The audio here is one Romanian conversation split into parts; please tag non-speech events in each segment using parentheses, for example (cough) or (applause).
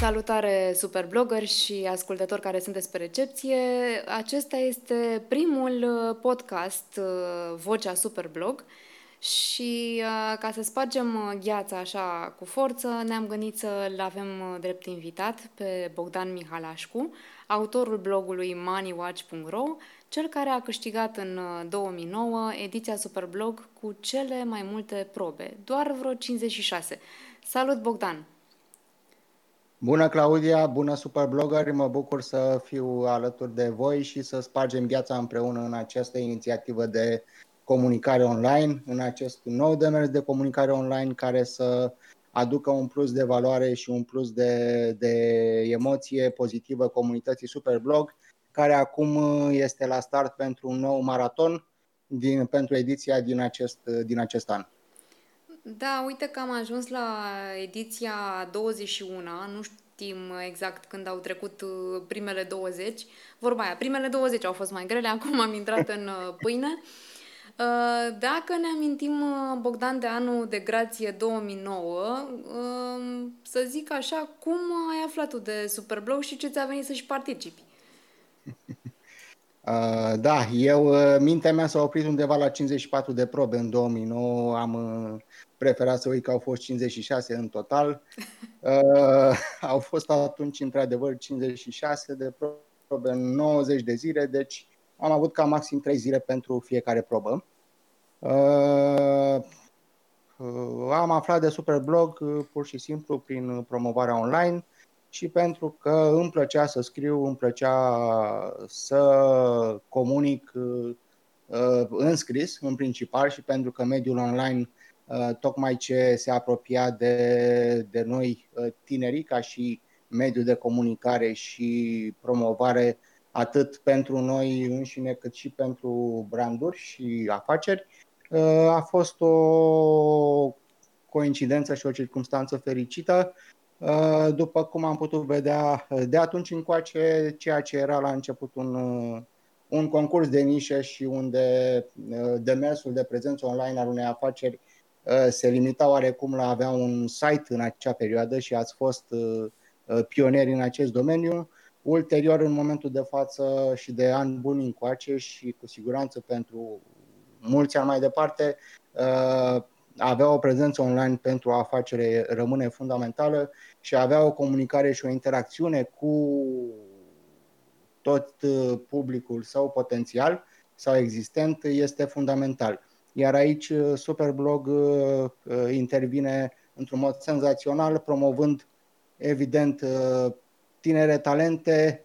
Salutare superblogger și ascultători care sunteți pe recepție. Acesta este primul uh, podcast uh, Vocea Superblog și uh, ca să spargem gheața așa cu forță, ne-am gândit să-l avem drept invitat pe Bogdan Mihalașcu, autorul blogului moneywatch.ro, cel care a câștigat în 2009 ediția Superblog cu cele mai multe probe, doar vreo 56. Salut Bogdan! Bună Claudia, bună superblogger, mă bucur să fiu alături de voi și să spargem gheața împreună în această inițiativă de comunicare online, în acest nou demers de comunicare online care să aducă un plus de valoare și un plus de, de emoție pozitivă comunității Superblog, care acum este la start pentru un nou maraton din, pentru ediția din acest, din acest an. Da, uite că am ajuns la ediția 21, nu știm exact când au trecut uh, primele 20. Vorba aia, primele 20 au fost mai grele, (laughs) acum am intrat în uh, pâine. Uh, dacă ne amintim, Bogdan, de anul de grație 2009, să zic așa, cum ai aflat tu de Superblog și ce ți-a venit să-și participi? Da, eu, mintea mea s-a oprit undeva la 54 de probe în 2009, am preferat să uit că au fost 56 în total. (laughs) Uh, au fost atunci, într-adevăr, 56 de probe în 90 de zile, deci am avut ca maxim 3 zile pentru fiecare probă. Uh, uh, am aflat de Superblog uh, pur și simplu prin promovarea online și pentru că îmi plăcea să scriu, îmi plăcea să comunic uh, în scris, în principal, și pentru că mediul online Uh, tocmai ce se apropia de, de noi uh, tinerii ca și mediul de comunicare și promovare atât pentru noi înșine cât și pentru branduri și afaceri. Uh, a fost o coincidență și o circunstanță fericită. După cum am putut vedea de atunci încoace, ceea ce era la început un, un concurs de nișă și unde demersul de prezență online al unei afaceri Uh, se limita oarecum la a avea un site în acea perioadă și ați fost uh, uh, pionieri în acest domeniu. Ulterior, în momentul de față și de ani buni încoace și cu siguranță pentru mulți ani mai departe, avea o prezență online pentru afacere rămâne fundamentală și avea o comunicare și o interacțiune cu tot publicul sau potențial sau existent este fundamental. Iar aici uh, Superblog uh, uh, intervine într-un mod senzațional, promovând evident tinere talente,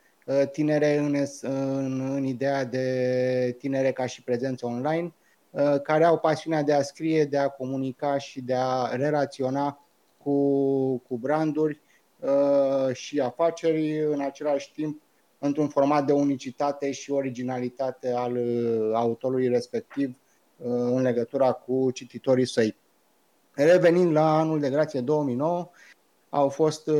tinere în, în, în ideea de tinere ca și prezență online, care au pasiunea de a scrie, de a comunica și de a relaționa cu, cu branduri și afaceri, în același timp într-un format de unicitate și originalitate al autorului respectiv, în legătura cu cititorii săi. Revenind la anul de grație 2009, au fost, uh,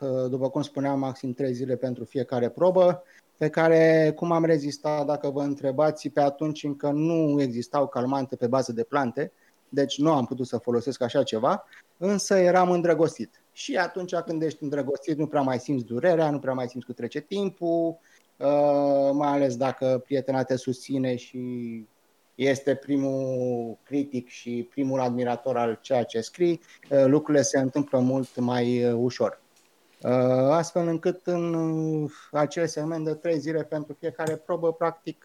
uh, după cum spuneam, maxim 3 zile pentru fiecare probă, pe care, cum am rezistat, dacă vă întrebați, pe atunci încă nu existau calmante pe bază de plante, deci nu am putut să folosesc așa ceva, însă eram îndrăgostit. Și atunci când ești îndrăgostit, nu prea mai simți durerea, nu prea mai simți cu trece timpul, uh, mai ales dacă prietena te susține și este primul critic și primul admirator al ceea ce scrii, uh, lucrurile se întâmplă mult mai uh, ușor. Uh, astfel încât în acel segment de trei zile pentru fiecare probă, practic,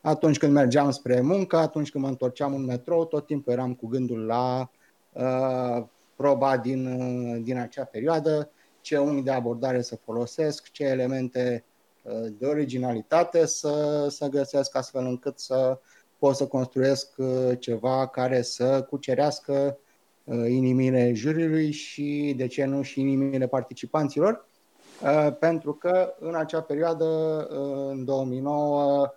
atunci când mergeam spre muncă, atunci când mă întorceam în metrou, tot timpul eram cu gândul la uh, proba din, din acea perioadă, ce unghi de abordare să folosesc, ce elemente uh, de originalitate să, să găsesc astfel încât să pot să construiesc uh, ceva care să cucerească uh, inimile juriului și, de ce nu, și inimile participanților, uh, pentru că în acea perioadă, în 2009,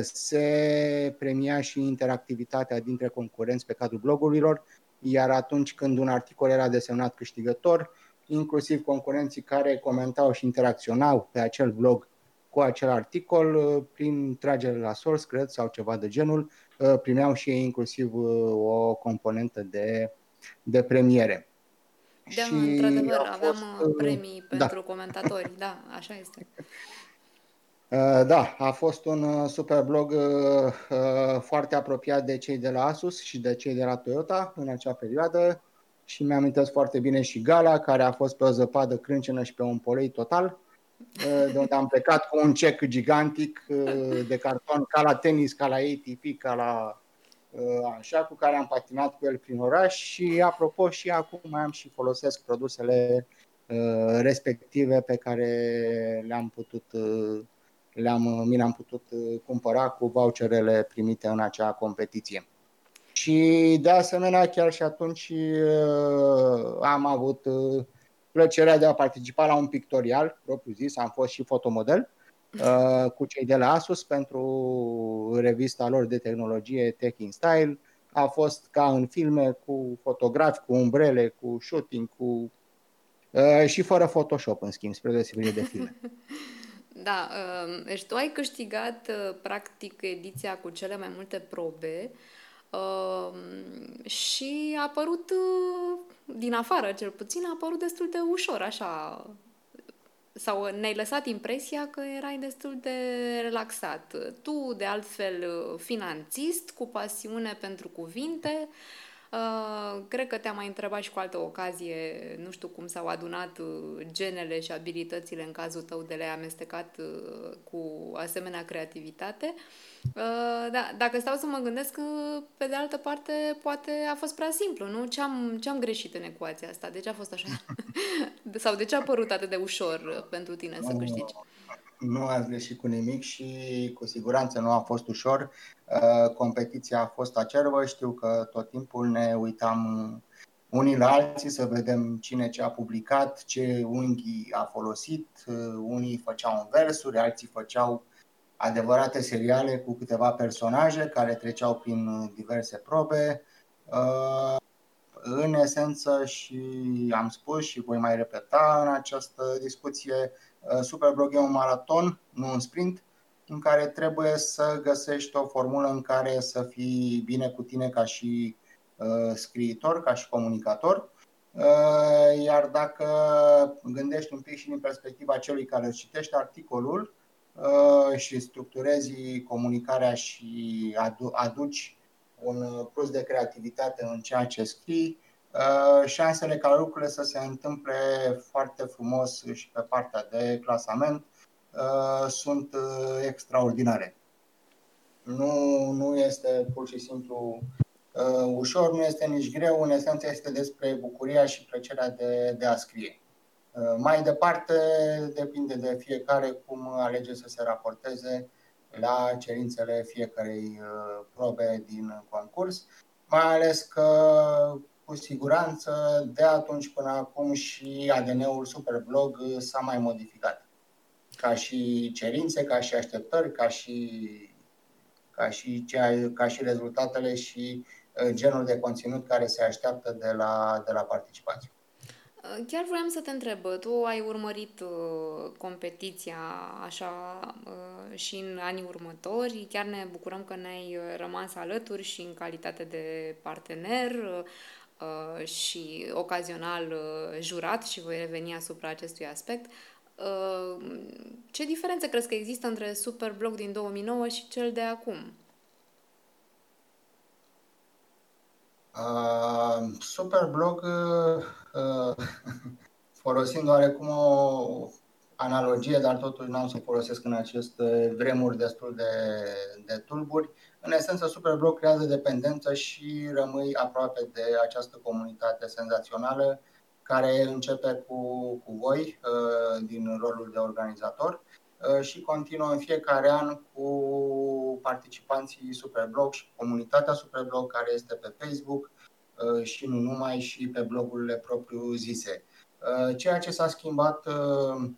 se premia și interactivitatea dintre concurenți pe cadrul blogurilor, iar atunci când un articol era desemnat câștigător, inclusiv concurenții care comentau și interacționau pe acel blog cu acel articol uh, prin tragere la source, cred, sau ceva de genul, uh, primeau și ei inclusiv uh, o componentă de, de premiere. Da, și într-adevăr, aveam fost, premii da. pentru comentatori, da, așa este. (laughs) Da, a fost un super blog foarte apropiat de cei de la Asus și de cei de la Toyota în acea perioadă și mi-am foarte bine și gala care a fost pe o zăpadă crâncenă și pe un polei total de unde am plecat cu un cec gigantic de carton ca la tenis, ca la ATP, ca la așa, cu care am patinat cu el prin oraș și apropo și acum mai am și folosesc produsele respective pe care le-am putut le-am, mi le-am putut cumpăra cu voucherele primite în acea competiție. Și de asemenea, chiar și atunci am avut plăcerea de a participa la un pictorial, propriu zis, am fost și fotomodel uh, cu cei de la Asus pentru revista lor de tehnologie Tech in Style. A fost ca în filme cu fotografi, cu umbrele, cu shooting, cu uh, și fără Photoshop, în schimb, spre deosebire de filme. (laughs) Da, uh, deci tu ai câștigat uh, practic ediția cu cele mai multe probe uh, și a apărut din afară cel puțin, a apărut destul de ușor, așa. Sau ne-ai lăsat impresia că erai destul de relaxat. Tu, de altfel, finanțist, cu pasiune pentru cuvinte, Uh, cred că te-am mai întrebat și cu altă ocazie, nu știu cum s-au adunat uh, genele și abilitățile în cazul tău de le-ai amestecat uh, cu asemenea creativitate. Uh, da, dacă stau să mă gândesc, uh, pe de altă parte, poate a fost prea simplu, nu? Ce-am, ce-am greșit în ecuația asta? De ce a fost așa? (laughs) Sau de ce a părut atât de ușor pentru tine să câștigi? Nu ați greșit cu nimic și cu siguranță nu a fost ușor. Uh, competiția a fost acerbă, știu că tot timpul ne uitam unii la alții să vedem cine ce a publicat, ce unghi a folosit. Unii făceau în versuri, alții făceau adevărate seriale cu câteva personaje care treceau prin diverse probe. Uh, în esență și am spus și voi mai repeta în această discuție, uh, Superblog e un maraton, nu un sprint, în care trebuie să găsești o formulă în care să fii bine cu tine ca și uh, scriitor, ca și comunicator. Iar dacă gândești un pic și din perspectiva celui care îți citește articolul, Uh, și structurezi comunicarea și aduci un plus de creativitate în ceea ce scrii, uh, șansele ca lucrurile să se întâmple foarte frumos și pe partea de clasament uh, sunt extraordinare. Nu, nu este pur și simplu ușor, nu este nici greu, în esență este despre bucuria și plăcerea de, de a scrie. Uh, mai departe, depinde de fiecare cum alege să se raporteze la cerințele fiecarei uh, probe din concurs, mai ales că cu siguranță de atunci până acum și ADN-ul Superblog s-a mai modificat. Ca și cerințe, ca și așteptări, ca și, ca și, cea, ca și rezultatele și uh, genul de conținut care se așteaptă de la, de la participație. Uh, chiar vreau să te întreb, tu ai urmărit uh, competiția așa uh, și în anii următori, chiar ne bucurăm că ne-ai uh, rămas alături și în calitate de partener uh, și ocazional uh, jurat și voi reveni asupra acestui aspect. Uh, ce diferențe crezi că există între Superblog din 2009 și cel de acum? Uh, Superblog uh, Uh, (laughs) folosind oarecum o analogie, dar totuși n-am să o folosesc în aceste vremuri destul de, de tulburi. În esență, Superblog creează dependență și rămâi aproape de această comunitate senzațională care începe cu, cu voi uh, din rolul de organizator uh, și continuă în fiecare an cu participanții Superblog și comunitatea Superblog care este pe Facebook, Uh, și nu numai, și pe blogurile propriu zise. Uh, ceea ce s-a schimbat uh,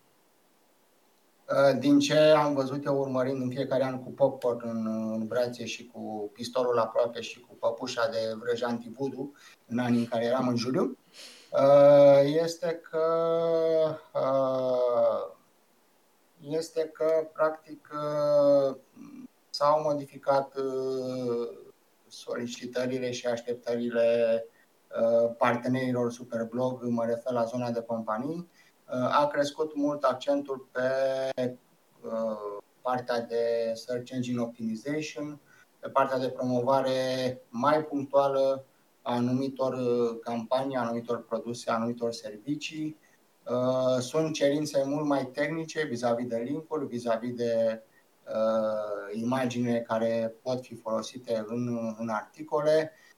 din ce am văzut eu urmărind în fiecare an cu popcorn în, în brațe și cu pistolul aproape și cu păpușa de vrăj antivudu în anii în care eram în juliu, este că este că practic s-au modificat solicitările și așteptările partenerilor Superblog, mă refer la zona de companii, a crescut mult accentul pe partea de Search Engine Optimization, pe partea de promovare mai punctuală a anumitor campanii, a anumitor produse, a anumitor servicii. Sunt cerințe mult mai tehnice vis-a-vis de link-uri, vis-a-vis de uh, imagine care pot fi folosite în, în articole uh,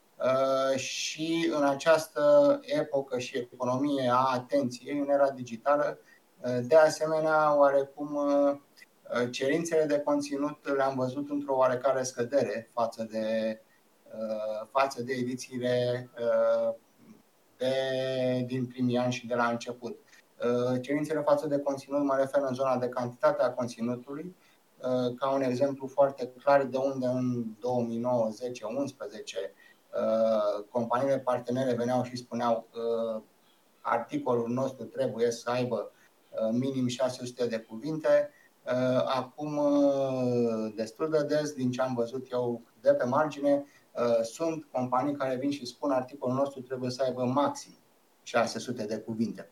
și în această epocă și economie a atenției, în era digitală, uh, de asemenea, oarecum uh, cerințele de conținut le-am văzut într-o oarecare scădere față de, uh, față de edițiile uh, de, din primii ani și de la început. Uh, cerințele față de conținut mă refer în zona de cantitate a conținutului, Uh, ca un exemplu foarte clar de unde în 2009, 10, 11 companiile partenere veneau și spuneau uh, articolul nostru trebuie să aibă uh, minim 600 de cuvinte. Acum, destul de des, din ce am văzut eu de pe margine, sunt companii care vin și spun articolul nostru trebuie să aibă maxim 600 de cuvinte.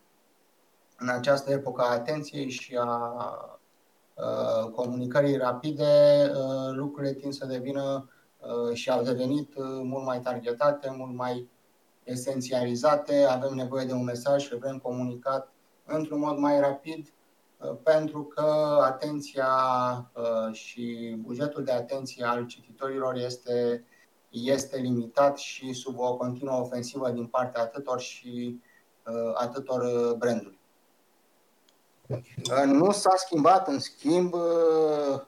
În această epocă a atenției și a Uh, comunicării rapide, uh, lucrurile tind să devină uh, și au devenit mult mai targetate, mult mai esențializate, avem nevoie de un mesaj și vrem comunicat într-un mod mai rapid, pentru că atenția și bugetul de atenție al cititorilor este, este limitat și sub o continuă ofensivă din partea atâtor și atâtor branduri. Nu s-a schimbat, în schimb, uh, uh,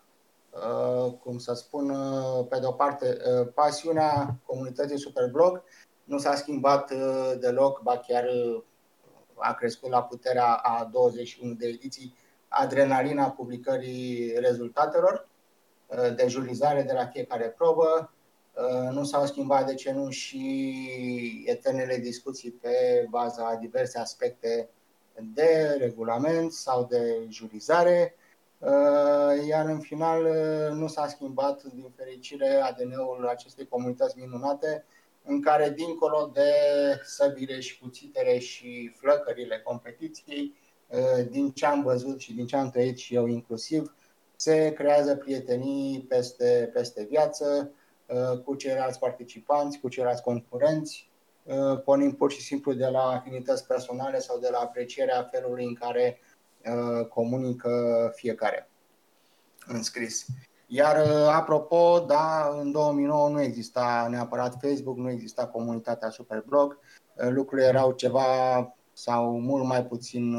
cum să spun, uh, pe de o parte, pasiunea comunității Superblog nu s-a schimbat deloc, ba chiar a crescut la puterea a 21 de ediții adrenalina publicării rezultatelor de jurizare de la fiecare probă. Nu s-au schimbat, de ce nu, și eternele discuții pe baza a diverse aspecte de regulament sau de jurizare, uh, iar în final uh, nu s-a schimbat, din fericire, ADN-ul acestei comunități minunate, în care, dincolo de săbile și cuțitele și flăcările competiției, uh, din ce am văzut și din ce am trăit și eu inclusiv, se creează prietenii peste, peste viață cu ceilalți participanți, cu ceilalți concurenți, Uh, pornim pur și simplu de la afinități personale sau de la aprecierea felului în care uh, comunică fiecare în scris. Iar uh, apropo, da, în 2009 nu exista neapărat Facebook, nu exista comunitatea Superblog, lucrurile erau ceva sau mult mai puțin,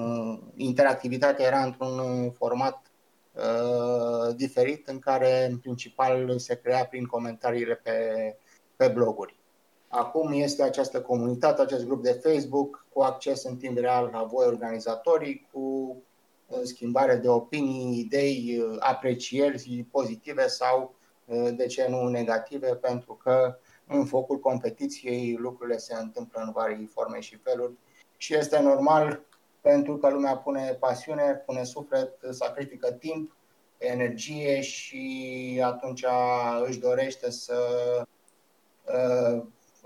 interactivitatea era într-un format uh, diferit în care în principal se crea prin comentariile pe, pe bloguri. Acum este această comunitate, acest grup de Facebook cu acces în timp real la voi organizatorii, cu uh, schimbare de opinii, idei, uh, aprecieri pozitive sau, uh, de ce nu, negative, pentru că în focul competiției lucrurile se întâmplă în vari forme și feluri. Și este normal pentru că lumea pune pasiune, pune suflet, sacrifică timp, energie și atunci își dorește să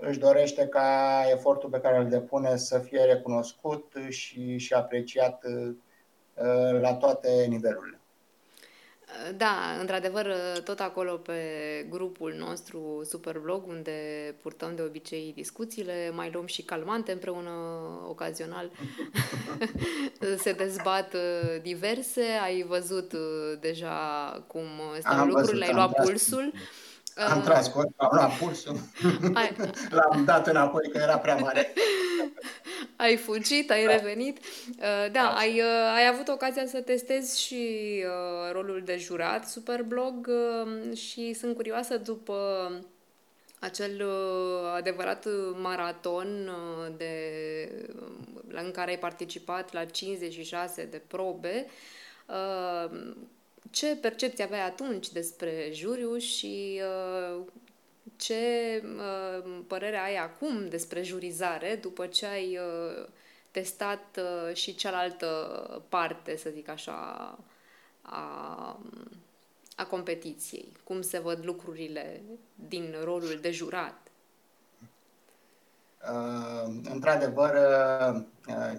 își dorește ca efortul pe care îl depune să fie recunoscut și, și apreciat uh, la toate nivelurile. Da, într-adevăr, tot acolo pe grupul nostru Superblog, unde purtăm de obicei discuțiile, mai luăm și calmante împreună ocazional. (laughs) Se dezbat uh, diverse, ai văzut uh, deja cum stau am lucrurile, văzut, ai luat pulsul. Văzut. Am uh, tras cu am luat pulsul, ai... (laughs) l-am dat înapoi că era prea mare. (laughs) ai fugit, ai da. revenit. Uh, da, ai, uh, ai avut ocazia să testezi și uh, rolul de jurat Superblog uh, și sunt curioasă după acel uh, adevărat maraton uh, de, uh, în care ai participat la 56 de probe. Uh, ce percepție aveai atunci despre juriu și uh, ce uh, părere ai acum despre jurizare după ce ai uh, testat uh, și cealaltă parte, să zic așa, a, a competiției? Cum se văd lucrurile din rolul de jurat? Uh, într-adevăr,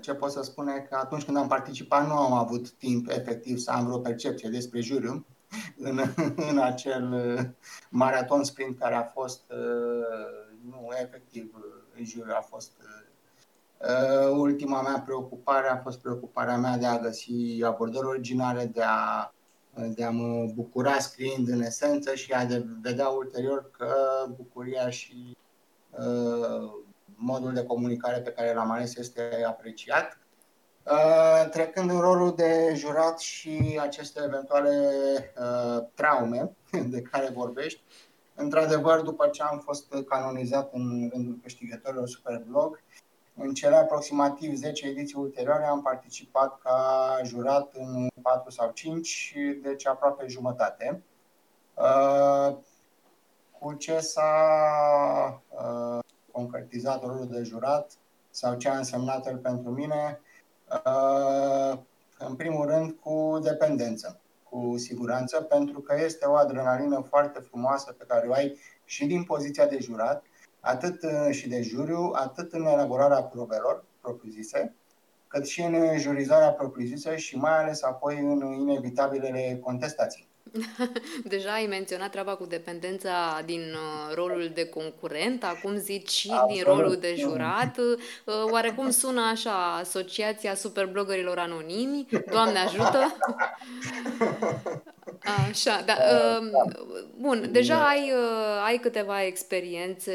ce pot să spun e că atunci când am participat nu am avut timp efectiv să am vreo percepție despre juriu (laughs) în, în acel maraton sprint care a fost, nu, efectiv, juriu a fost ultima mea preocupare a fost preocuparea mea de a găsi abordări originale, de a de a mă bucura scriind în esență și a de vedea ulterior că bucuria și uh, modul de comunicare pe care l-am ales este apreciat. Uh, trecând în rolul de jurat și aceste eventuale uh, traume (laughs) de care vorbești, într-adevăr, după ce am fost canonizat în rândul câștigătorilor Superblog, în cele aproximativ 10 ediții ulterioare am participat ca jurat în 4 sau 5, deci aproape jumătate. Uh, cu ce s-a uh, concretizat rolul de jurat sau ce a însemnat el pentru mine? Uh, în primul rând cu dependență, cu siguranță, pentru că este o adrenalină foarte frumoasă pe care o ai și din poziția de jurat, atât uh, și de juriu, atât în elaborarea probelor propriu-zise, cât și în jurizarea propriu-zisă și mai ales apoi în inevitabilele contestații. (laughs) Deja ai menționat treaba cu dependența din uh, rolul de concurent, acum zici și Absolut. din rolul de jurat. Uh, oarecum sună așa Asociația Superblogărilor Anonimi, Doamne ajută! (laughs) Așa, da. Uh, bun, deja ai, uh, ai câteva experiențe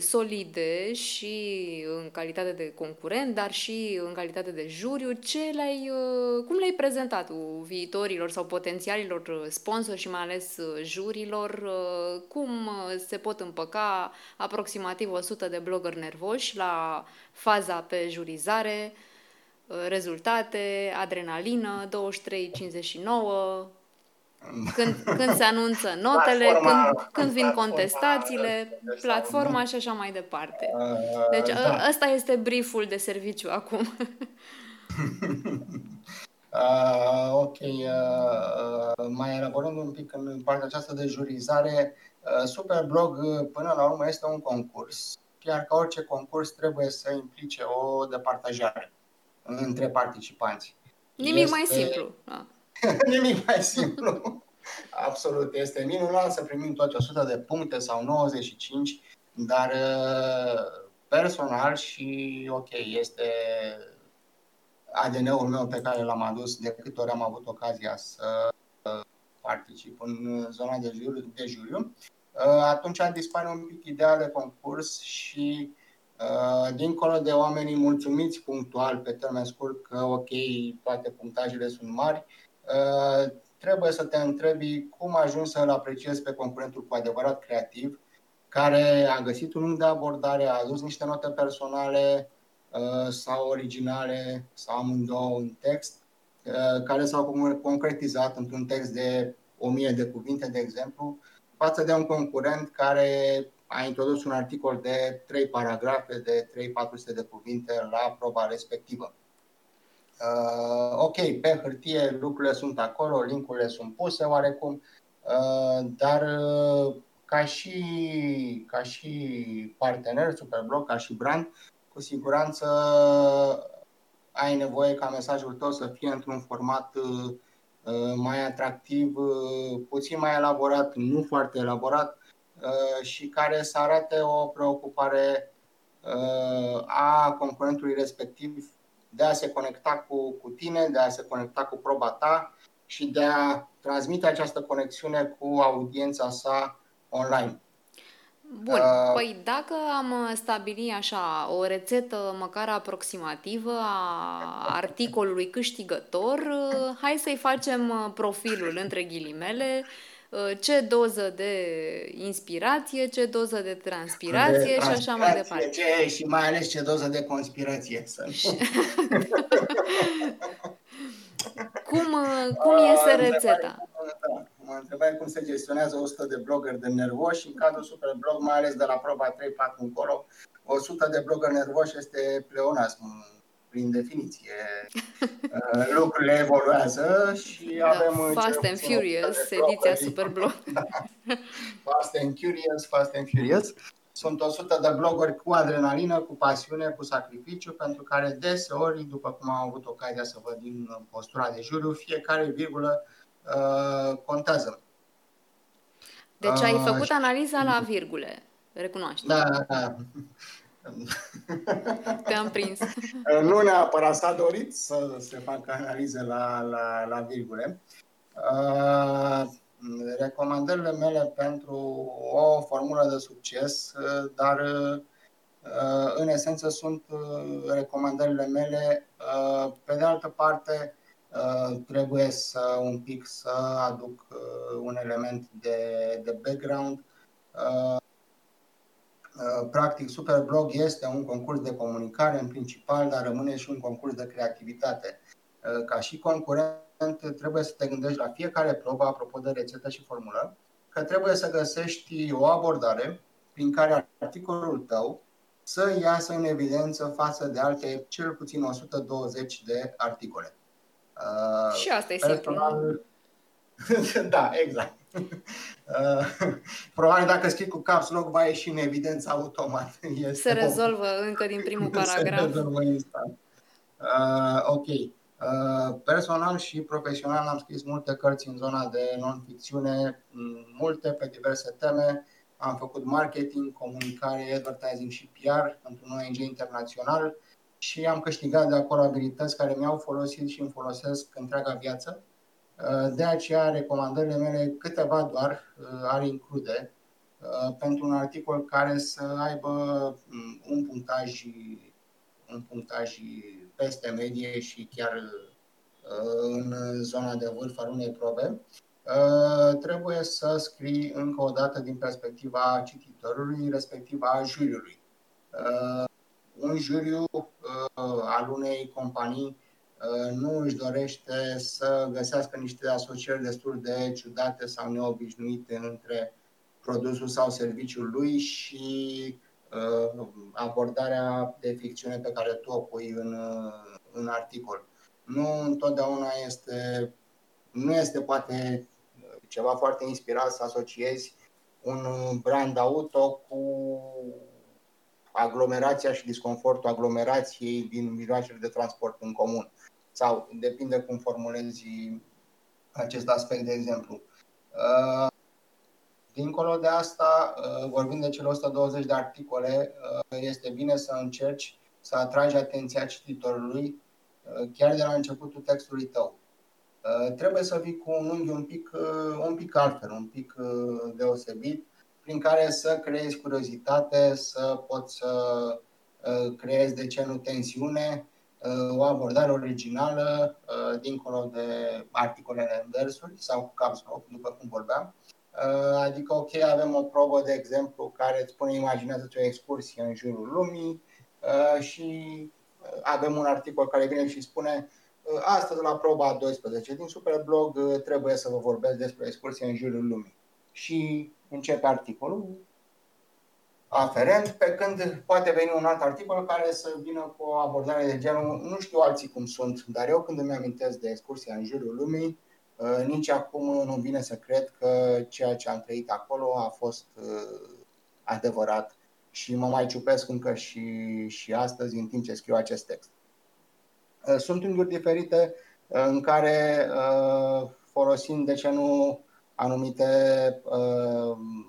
solide și în calitate de concurent, dar și în calitate de juriu. Ce le-ai, uh, cum le-ai prezentat viitorilor sau potențialilor sponsori și mai ales jurilor? Cum se pot împăca aproximativ 100 de blogger nervoși la faza pe jurizare? rezultate, adrenalină, 23-59, când, când se anunță notele, platforma, când, când vin contestațiile, platforma și așa mai departe. Uh, deci da. ăsta este brieful de serviciu acum. (laughs) (laughs) uh, ok, uh, mai elaborând un pic în partea aceasta de jurizare, uh, Superblog până la urmă este un concurs, chiar ca orice concurs trebuie să implice o departajare între participanți. Nimic este... mai simplu. Da. (laughs) Nimic mai simplu. (laughs) Absolut. Este minunat să primim toate 100 de puncte sau 95, dar uh, personal și ok, este ADN-ul meu pe care l-am adus de câte ori am avut ocazia să uh, particip în zona de juriu, de juriu. Uh, atunci dispare un pic ideea de concurs și dincolo de oamenii mulțumiți punctual pe termen scurt că ok, toate punctajele sunt mari, Uh, trebuie să te întrebi cum ajungi să-l apreciezi pe concurentul cu adevărat creativ, care a găsit un unghi de abordare, a adus niște note personale uh, sau originale sau amândouă în text, uh, care s-au concretizat într-un text de o mie de cuvinte, de exemplu, față de un concurent care a introdus un articol de trei paragrafe de 3-400 de cuvinte la proba respectivă. Uh, ok, pe hârtie lucrurile sunt acolo, linkurile sunt puse oarecum, uh, dar uh, ca și, ca și partener, Superblog, ca și brand, cu siguranță ai nevoie ca mesajul tău să fie într-un format uh, mai atractiv, uh, puțin mai elaborat, nu foarte elaborat uh, și care să arate o preocupare a concurentului respectiv de a se conecta cu, cu tine, de a se conecta cu proba ta și de a transmite această conexiune cu audiența sa online. Bun, uh, păi dacă am stabili așa o rețetă măcar aproximativă a articolului câștigător, hai să-i facem profilul între ghilimele Uh, ce doză de inspirație, ce doză de transpirație de și așa mai departe. Ce, și mai ales ce doză de conspirație. Să (laughs) cum, uh, cum iese rețeta? Da, mă întrebai cum se gestionează 100 de blogger de nervoși în cadrul Superblog, mai ales de la proba 3-4 încolo. 100 de blogger nervoși este pleonasm prin definiție. (laughs) Uh, lucrurile evoluează și da, avem... Fast and Furious, ediția Superblog. (laughs) da. Fast and Curious, Fast and Furious. sunt 100 de bloguri cu adrenalină, cu pasiune, cu sacrificiu, pentru care deseori, după cum am avut ocazia să văd din postura de juriu, fiecare virgulă uh, contează. Deci ai uh, făcut analiza la virgule, recunoaște. Da, da, da. Te-am prins. (laughs) nu neapărat s-a dorit să se facă analize la, la, la virgule. Uh, recomandările mele pentru o formulă de succes, uh, dar uh, în esență sunt uh, recomandările mele. Pe de altă parte, trebuie să un pic să aduc un element de, de background. Practic, Superblog este un concurs de comunicare în principal, dar rămâne și un concurs de creativitate. Ca și concurent, trebuie să te gândești la fiecare probă, apropo de rețetă și formulă, că trebuie să găsești o abordare prin care articolul tău să iasă în evidență față de alte cel puțin 120 de articole. Uh, și asta e Personal... simplu. (laughs) da, exact. Uh, probabil dacă scrii cu caps lock va ieși în evidență automat. (laughs) Este se rezolvă încă din primul (laughs) paragraf. se rezolvă instant. Uh, ok. Uh, personal și profesional am scris multe cărți în zona de non-ficțiune, multe pe diverse teme. Am făcut marketing, comunicare, advertising și PR într-un ONG internațional și am câștigat de acolo abilități care mi-au folosit și îmi folosesc întreaga viață. Uh, de aceea, recomandările mele, câteva doar, uh, ar include pentru un articol care să aibă un punctaj, un punctaj peste medie și chiar uh, în zona de vârf al unei probe, uh, trebuie să scrii încă o dată din perspectiva cititorului, respectiv a juriului. Uh, un juriu al unei companii nu își dorește să găsească niște asocieri destul de ciudate sau neobișnuite între produsul sau serviciul lui și Uh, abordarea de ficțiune pe care tu o pui în, uh, în articol. Nu întotdeauna este, nu este poate ceva foarte inspirat să asociezi un brand auto cu aglomerația și disconfortul aglomerației din mijloacele de transport în comun. Sau depinde cum formulezi acest aspect, de exemplu. Uh, Dincolo de asta, uh, vorbind de cele 120 de articole, uh, este bine să încerci să atragi atenția cititorului uh, chiar de la începutul textului tău. Trebuie să vii cu un unghi un pic, un pic altfel, un pic deosebit, prin care să creezi curiozitate, să poți să creezi, de ce nu, tensiune, o abordare originală, dincolo de articolele în versuri sau cu caps după cum vorbeam, Uh, adică, ok, avem o probă, de exemplu, care îți spune, imaginează-ți o excursie în jurul lumii uh, și uh, avem un articol care vine și spune astăzi la proba 12 din Superblog trebuie să vă vorbesc despre excursie în jurul lumii. Și începe articolul aferent, pe când poate veni un alt articol care să vină cu o abordare de genul, nu știu alții cum sunt, dar eu când îmi amintesc de excursia în jurul lumii, Uh, nici acum nu vine să cred că ceea ce am trăit acolo a fost uh, adevărat și mă mai ciupesc încă și, și astăzi în timp ce scriu acest text. Uh, sunt unghiuri diferite în care folosim, de ce nu, anumite,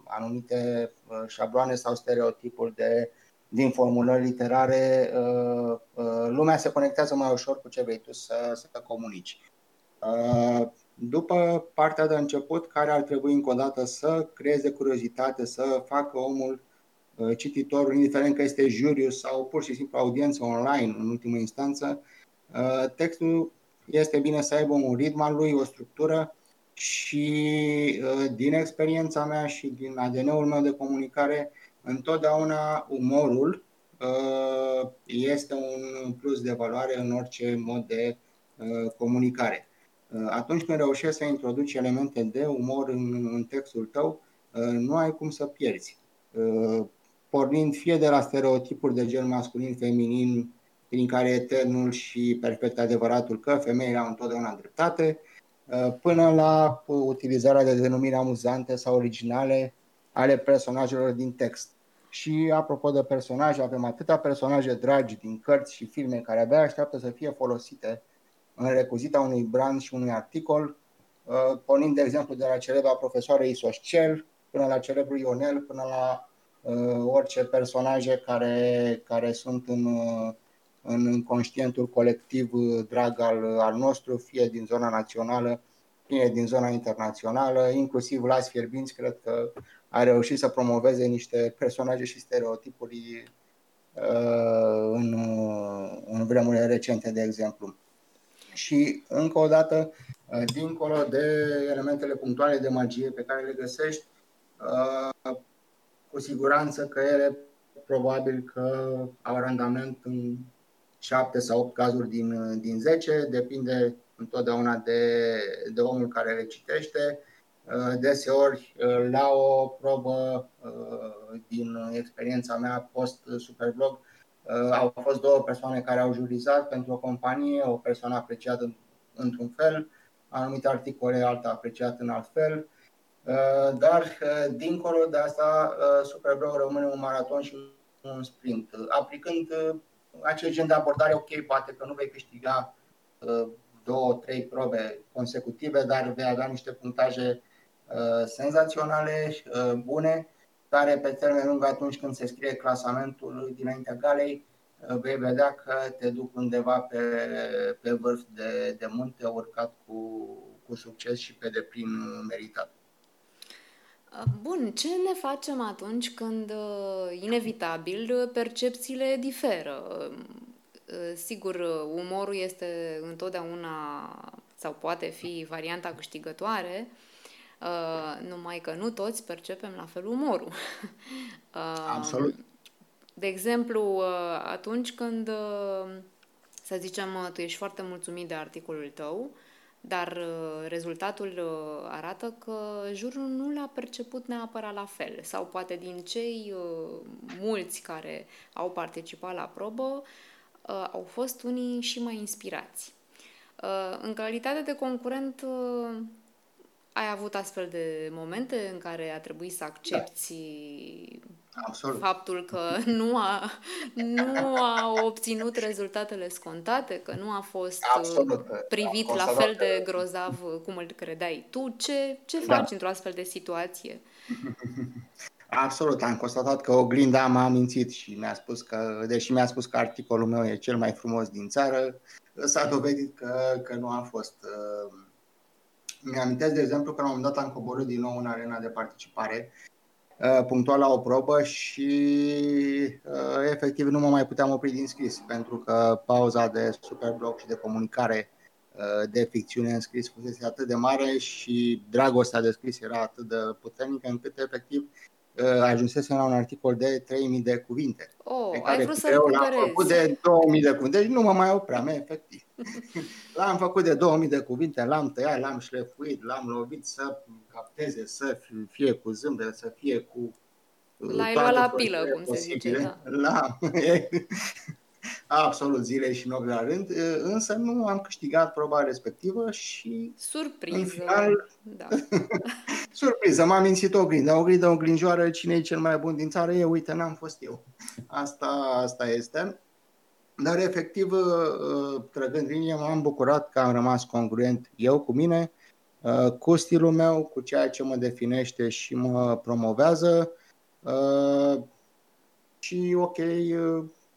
anumite șabloane sau stereotipuri de, din formulări literare, lumea se conectează mai ușor cu ce vrei tu să, să comunici. După partea de început, care ar trebui încă o dată să creeze curiozitate, să facă omul uh, cititorul, indiferent că este juriu sau pur și simplu audiență online în ultimă instanță, uh, textul este bine să aibă un ritm al lui, o structură și uh, din experiența mea și din ADN-ul meu de comunicare, întotdeauna umorul este un plus de valoare în orice mod de comunicare. Uh, atunci când reușești să introduci elemente de umor în, în textul tău, uh, nu ai cum să pierzi. Uh, pornind fie de la stereotipuri de gen masculin-feminin, prin care eternul și perfect adevăratul că femeile au întotdeauna dreptate, până la utilizarea de denumiri amuzante sau originale ale personajelor din text. Și apropo de personaje, avem atâtea personaje dragi din cărți și filme care abia așteaptă să fie folosite în recuzita unui brand și unui articol, uh, pornind de exemplu de la celebra profesoară Isoscel, până la celebrul Ionel, până la uh, orice personaje care, care sunt în, uh, în conștientul colectiv drag al, al nostru, fie din zona națională, fie din zona internațională, inclusiv Las Fierbinți, cred că a reușit să promoveze niște personaje și stereotipuri uh, în, în vremurile recente, de exemplu. Și, încă o dată, uh, dincolo de elementele punctuale de magie pe care le găsești, uh, cu siguranță că ele probabil că au randament în 7 sau 8 cazuri din, din 10, depinde întotdeauna de, de omul care le citește. Uh, deseori, uh, la o probă uh, din experiența mea post-Superblog, au fost două persoane care au jurizat pentru o companie, o persoană apreciată într-un fel, anumite articole, alta apreciat în alt fel. Dar, dincolo de asta, Superblog rămâne un maraton și un sprint. Aplicând acel gen de abordare, ok, poate că nu vei câștiga două, trei probe consecutive, dar vei avea niște punctaje uh, senzaționale, uh, bune, care pe termen lung atunci când se scrie clasamentul dinaintea galei, uh, vei vedea că te duc undeva pe, pe vârf de, de munte, urcat cu, cu succes și pe deplin meritat. Bun, ce ne facem atunci când, inevitabil, percepțiile diferă? Eh, sigur, umorul este întotdeauna sau poate fi varianta câștigătoare, eh, numai că nu toți percepem la fel umorul. Eh, (laughs) Absolut. De exemplu, atunci când, să zicem, tu ești foarte mulțumit de articolul tău, dar rezultatul arată că jurul nu l-a perceput neapărat la fel. Sau poate din cei mulți care au participat la probă, uh, au fost unii și mai inspirați. Uh, în calitate de concurent, uh, ai avut astfel de momente în care a trebuit să accepti da. Absolut. faptul că (laughs) nu a, nu a obținut rezultatele scontate, că nu a fost uh, Absolut. privit la fel de grozav cum îl credeai tu. Ce, ce da. faci într-o astfel de situație? (laughs) Absolut, am constatat că oglinda m-a mințit și mi-a spus că, deși mi-a spus că articolul meu e cel mai frumos din țară, s-a dovedit că, că nu a fost. Uh, mi-amintesc, de exemplu, că la un moment dat am coborât din nou în arena de participare, uh, punctual la o probă și uh, efectiv nu mă mai puteam opri din scris, pentru că pauza de superbloc și de comunicare de ficțiune în scris fusese atât de mare și dragostea de scris era atât de puternică încât efectiv Uh, ajunsesem la un articol de 3000 de cuvinte. Oh, pe care ai vrut să eu l-am făcut de 2000 de cuvinte, deci nu mă mai opream, efectiv. (laughs) l-am făcut de 2000 de cuvinte, l-am tăiat, l-am șlefuit, l-am lovit să capteze, să fie cu zâmbet, să fie cu uh, L-ai luat la pilă, cum se zice. Da. La, (laughs) absolut zile și nopți la rând, însă nu am câștigat proba respectivă și Surpriză. în final da. (laughs) surpriză, m-a mințit oglinda, oglinda oglinjoară, cine e cel mai bun din țară, e, uite, n-am fost eu. Asta, asta este. Dar efectiv, trăgând linie, m-am bucurat că am rămas congruent eu cu mine, cu stilul meu, cu ceea ce mă definește și mă promovează. Și ok,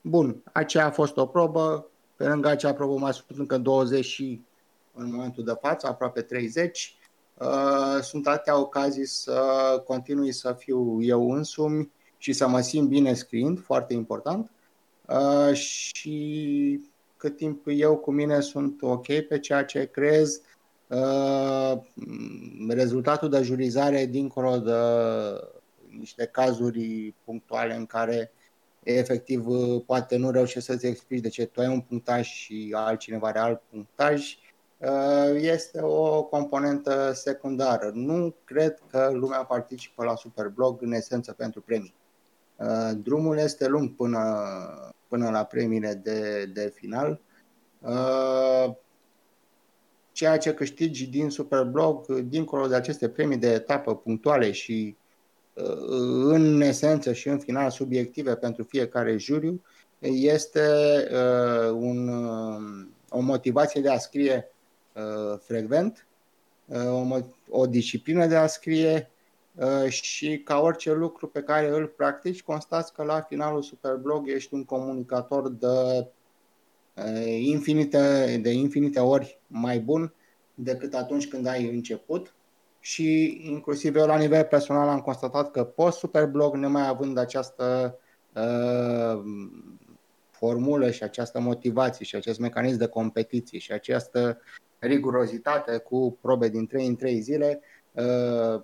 Bun, aceea a fost o probă, pe lângă acea probă mai sunt încă 20 și în momentul de față, aproape 30. Uh, sunt atâtea ocazii să continui să fiu eu însumi și să mă simt bine scriind, foarte important. Uh, și cât timp eu cu mine sunt ok pe ceea ce creez, uh, rezultatul de jurizare, dincolo de niște cazuri punctuale în care efectiv uh, poate nu reușești să-ți explici de ce tu ai un punctaj și altcineva are alt punctaj, uh, este o componentă secundară. Nu cred că lumea participă la Superblog în esență pentru premii. Uh, drumul este lung până, până la premiile de, de final. Ceea ce câștigi din Superblog, dincolo de aceste premii de etapă punctuale și în esență și în final subiective pentru fiecare juriu, este un, o motivație de a scrie frecvent, o, o disciplină de a scrie și ca orice lucru pe care îl practici, constați că la finalul Superblog ești un comunicator de infinite, de infinite ori mai bun decât atunci când ai început și inclusiv eu la nivel personal am constatat că post Superblog, nemai având această uh, formulă și această motivație și acest mecanism de competiție și această rigurozitate cu probe din 3 în 3 zile, uh,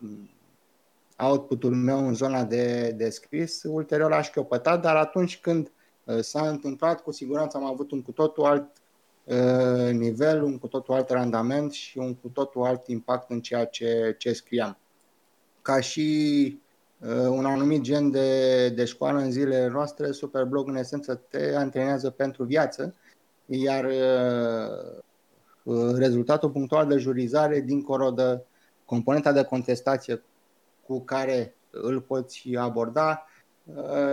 outputul meu în zona de, de scris, ulterior a șchiopătat, dar atunci când uh, s-a întâmplat, cu siguranță am avut un cu totul alt uh, nivel, un cu totul alt randament și un cu totul alt impact în ceea ce, ce scriam. Ca și uh, un anumit gen de, de școală în zilele noastre, Superblog în esență te antrenează pentru viață, iar rezultatul punctual de jurizare, dincolo de componenta de contestație cu care îl poți aborda,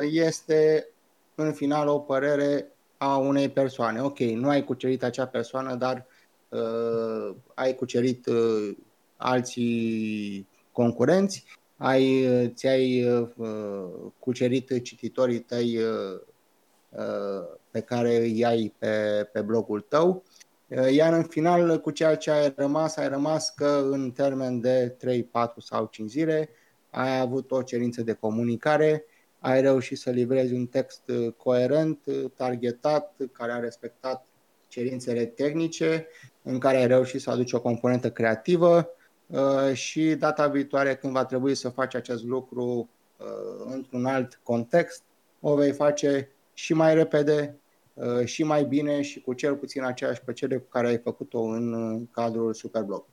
este în final o părere a unei persoane. Ok, nu ai cucerit acea persoană, dar uh, ai cucerit uh, alții concurenți, ai, ți-ai uh, cucerit cititorii tăi uh, uh, pe care îi ai pe, pe blogul tău, uh, iar în final cu ceea ce ai rămas, ai rămas că în termen de 3, 4 sau 5 zile ai avut o cerință de comunicare ai reușit să livrezi un text uh, coerent, uh, targetat, care a respectat cerințele tehnice, în care ai reușit să aduci o componentă creativă uh, și data viitoare când va trebui să faci acest lucru într-un alt context, o vei face și mai repede, și mai bine și cu cel puțin aceeași plăcere cu care ai făcut-o în cadrul Superblog.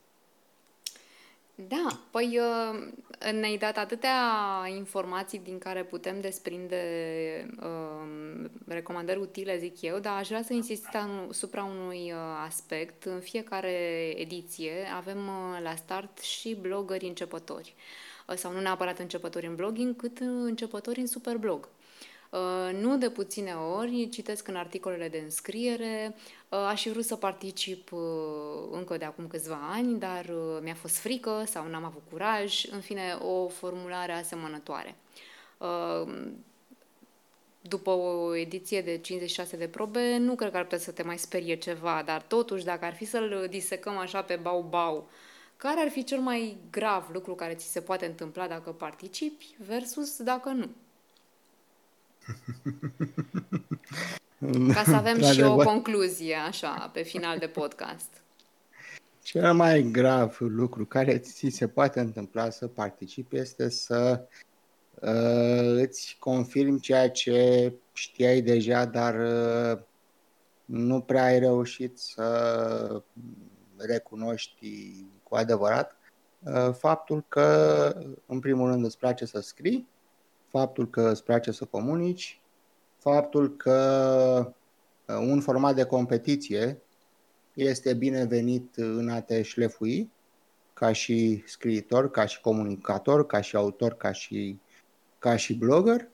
Da, păi uh, ne-ai dat atâtea informații din care putem desprinde uh, recomandări utile, zic eu, dar aș vrea să insist asupra unui uh, aspect. În fiecare ediție avem la start și blogări începători. Sau nu neapărat începători în blogging, cât începători în superblog. Uh, nu de puține ori citesc în articolele de înscriere, uh, aș fi vrut să particip uh, încă de acum câțiva ani, dar mi-a fost frică sau n-am avut curaj, în fine, o formulare asemănătoare. După o ediție de 56 de probe, nu cred că ar putea să te mai sperie ceva, dar totuși, dacă ar fi să-l disecăm așa pe bau-bau, care ar fi cel mai grav lucru care ți se poate întâmpla dacă participi versus dacă nu? (laughs) Ca să avem și o concluzie, așa, pe final de podcast. Cel mai grav lucru care ți se poate întâmpla să participi este să uh, îți confirmi ceea ce știai deja, dar uh, nu prea ai reușit să recunoști cu adevărat uh, faptul că, în primul rând, îți place să scrii, faptul că îți place să comunici, faptul că uh, un format de competiție este binevenit în a te șlefui ca și scriitor, ca și comunicator, ca și autor, ca și, ca și blogger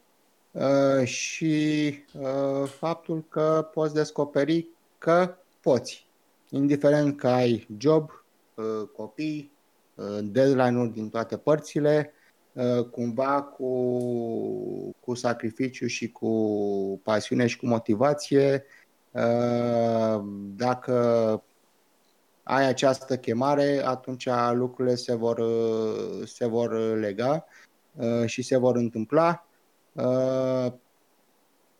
uh, și uh, faptul că poți descoperi că poți, indiferent că ai job, copii, deadline-uri din toate părțile, Uh, cumva cu, cu sacrificiu și cu pasiune și cu motivație. Uh, dacă ai această chemare, atunci lucrurile se vor, se vor lega uh, și se vor întâmpla.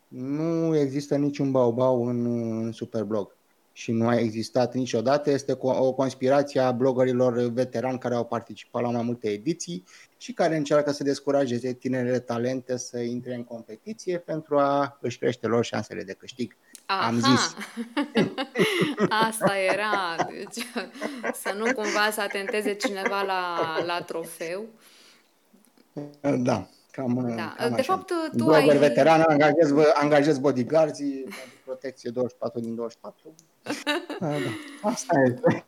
Nu există niciun baubau în, în Superblog și nu a existat niciodată. Este o conspirație a blogărilor veterani care au participat la mai multe ediții și care încearcă să descurajeze tinerele talente să intre în competiție pentru a își crește lor șansele de câștig. Aha. Am zis. (laughs) Asta era. Deci, să nu cumva să atenteze cineva la, la trofeu. Da. Cam, da. cam de așa. fapt, tu Blogger ai... veteran, angajez, angajez bodyguards pentru protecție 24 din 24. (laughs) da. Asta este.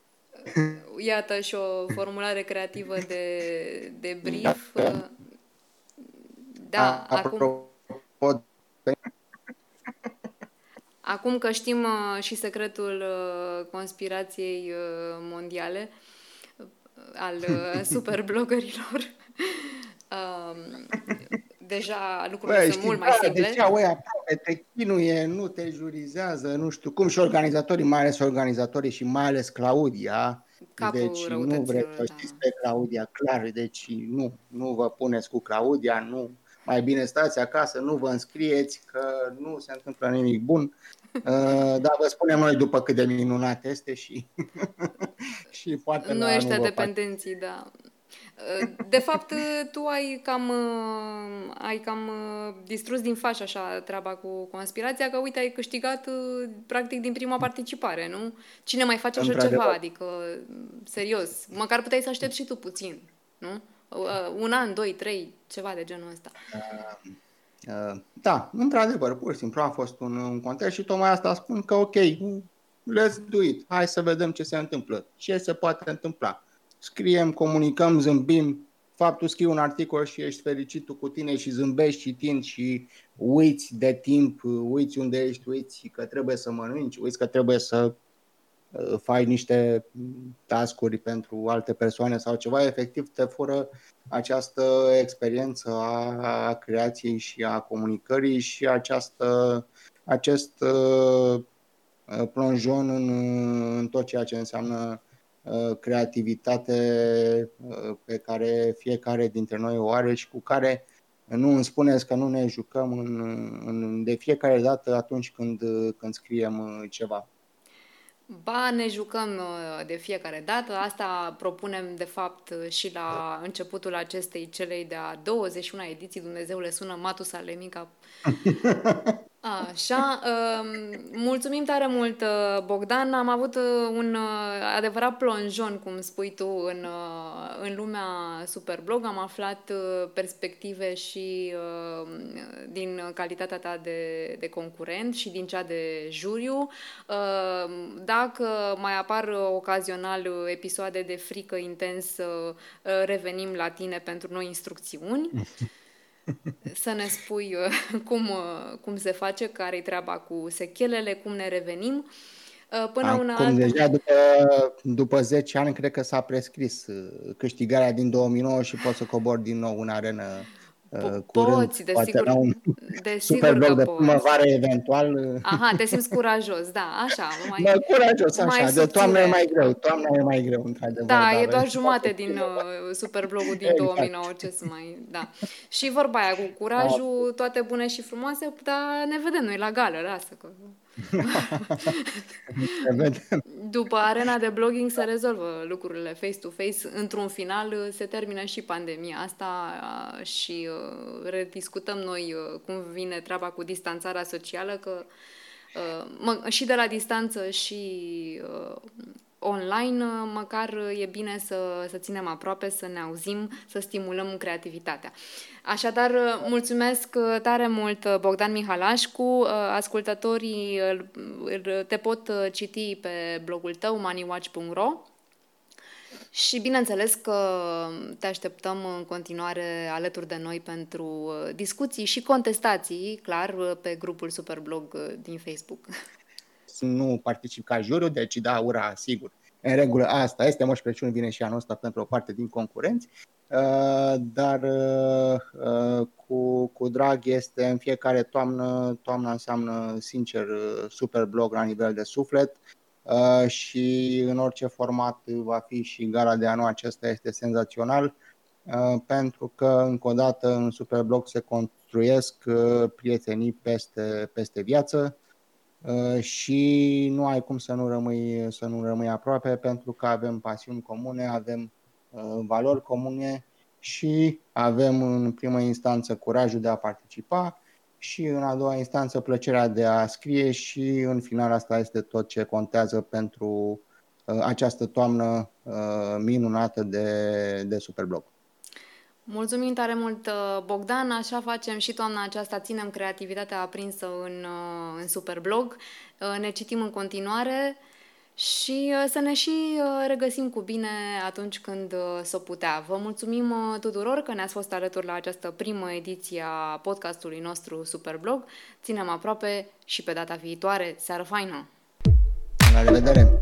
Iată și o formulare creativă de, de brief. Da. Da, acum... Acum că știm uh, și secretul uh, conspirației uh, mondiale al (laughs) superblogărilor, (laughs) um, deja lucrurile Bă, sunt mult mai da, simple. Deci oi aproape te chinuie, nu te jurizează, nu știu cum și organizatorii, mai ales organizatorii și mai ales Claudia, Capul deci nu vreți să da. știți pe Claudia, clar, deci nu, nu vă puneți cu Claudia, nu, mai bine stați acasă, nu vă înscrieți că nu se întâmplă nimic bun. (laughs) Uh, dar vă spunem noi după cât de minunat este și, (laughs) și poate nu ăștia dependenții, da. Uh, de fapt, tu ai cam, uh, ai cam distrus din faș așa treaba cu conspirația, că uite, ai câștigat practic din prima participare, nu? Cine mai face așa ceva? Adică, serios, măcar puteai să aștepți și tu puțin, nu? Un an, doi, trei, ceva de genul ăsta. Uh Uh, da, într-adevăr, pur și simplu a fost un, un context și tocmai asta spun că ok, let's do it, hai să vedem ce se întâmplă, ce se poate întâmpla. Scriem, comunicăm, zâmbim, faptul scrii un articol și ești fericit tu cu tine și zâmbești citind și uiți de timp, uiți unde ești, uiți că trebuie să mănânci, uiți că trebuie să uh, faci niște tascuri pentru alte persoane sau ceva, efectiv te fură această experiență a, a creației și a comunicării și această, acest uh, plonjon în, în tot ceea ce înseamnă uh, creativitate uh, pe care fiecare dintre noi o are și cu care nu îmi spuneți că nu ne jucăm în, în, de fiecare dată atunci când, când scriem uh, ceva. Ba, ne jucăm uh, de fiecare dată. Asta propunem, de fapt, și la începutul acestei celei de-a 21 ediții Dumnezeule sună Matusalemica (laughs) Așa, um, mulțumim tare mult, uh, Bogdan. Am avut uh, un uh, adevărat plonjon, cum spui tu, în, în lumea Superblog. Am aflat perspective și din calitatea ta de, de concurent și din cea de juriu. Dacă mai apar ocazional episoade de frică intens, revenim la tine pentru noi instrucțiuni. (laughs) să ne spui uh, (laughs) cum, uh, cum se face, care-i treaba cu sechelele, cum ne revenim. Uh, până Acum, una altă... deja după, după 10 ani, cred că s-a prescris câștigarea din 2009 și poți să cobor din nou în arenă Uh, curând, poți, desigur, un de super sigur de primăvară eventual. Aha, te simți curajos, da, așa. Mai, da, curajos, așa, mai de toamnă e mai greu, toamna e mai greu, într-adevăr. Da, e doar jumate din uh, superblogul din exact. 2009, ce să mai, da. Și vorba aia cu curajul, toate bune și frumoase, dar ne vedem noi la gală, lasă că... (laughs) După arena de blogging se rezolvă lucrurile face-to-face. Într-un final se termină și pandemia asta și uh, rediscutăm noi uh, cum vine treaba cu distanțarea socială, că uh, și de la distanță și online, măcar e bine să, să ținem aproape, să ne auzim, să stimulăm creativitatea. Așadar, mulțumesc tare mult Bogdan Mihalașcu. Ascultătorii te pot citi pe blogul tău moneywatch.ro și bineînțeles că te așteptăm în continuare alături de noi pentru discuții și contestații, clar, pe grupul Superblog din Facebook. (laughs) Nu particip ca juriu, deci da, ura, sigur. În regulă, asta este, Moș Crăciun vine și anul ăsta pentru o parte din concurenți, uh, dar uh, uh, cu, cu drag este în fiecare toamnă, toamna înseamnă sincer super blog la nivel de suflet și în orice format va fi și gala de anul acesta este senzațional pentru că încă o dată în Superblog se construiesc prietenii peste, peste viață Uh, și nu ai cum să nu rămâi, să nu rămâi aproape pentru că avem pasiuni comune, avem uh, valori comune și avem în primă instanță curajul de a participa și în a doua instanță plăcerea de a scrie și în final asta este tot ce contează pentru uh, această toamnă minunată de, de Superblog. Mulțumim tare mult, uh, Bogdan. Așa facem și toamna aceasta, ținem creativitatea aprinsă în, uh, în Superblog. Uh, ne citim în continuare și uh, să ne și uh, regăsim cu bine atunci când uh, s-o putea. Vă mulțumim tuturor că ne-ați fost alături la această primă ediție a podcastului nostru Superblog. Ținem aproape și pe data viitoare. Seară faină! La revedere!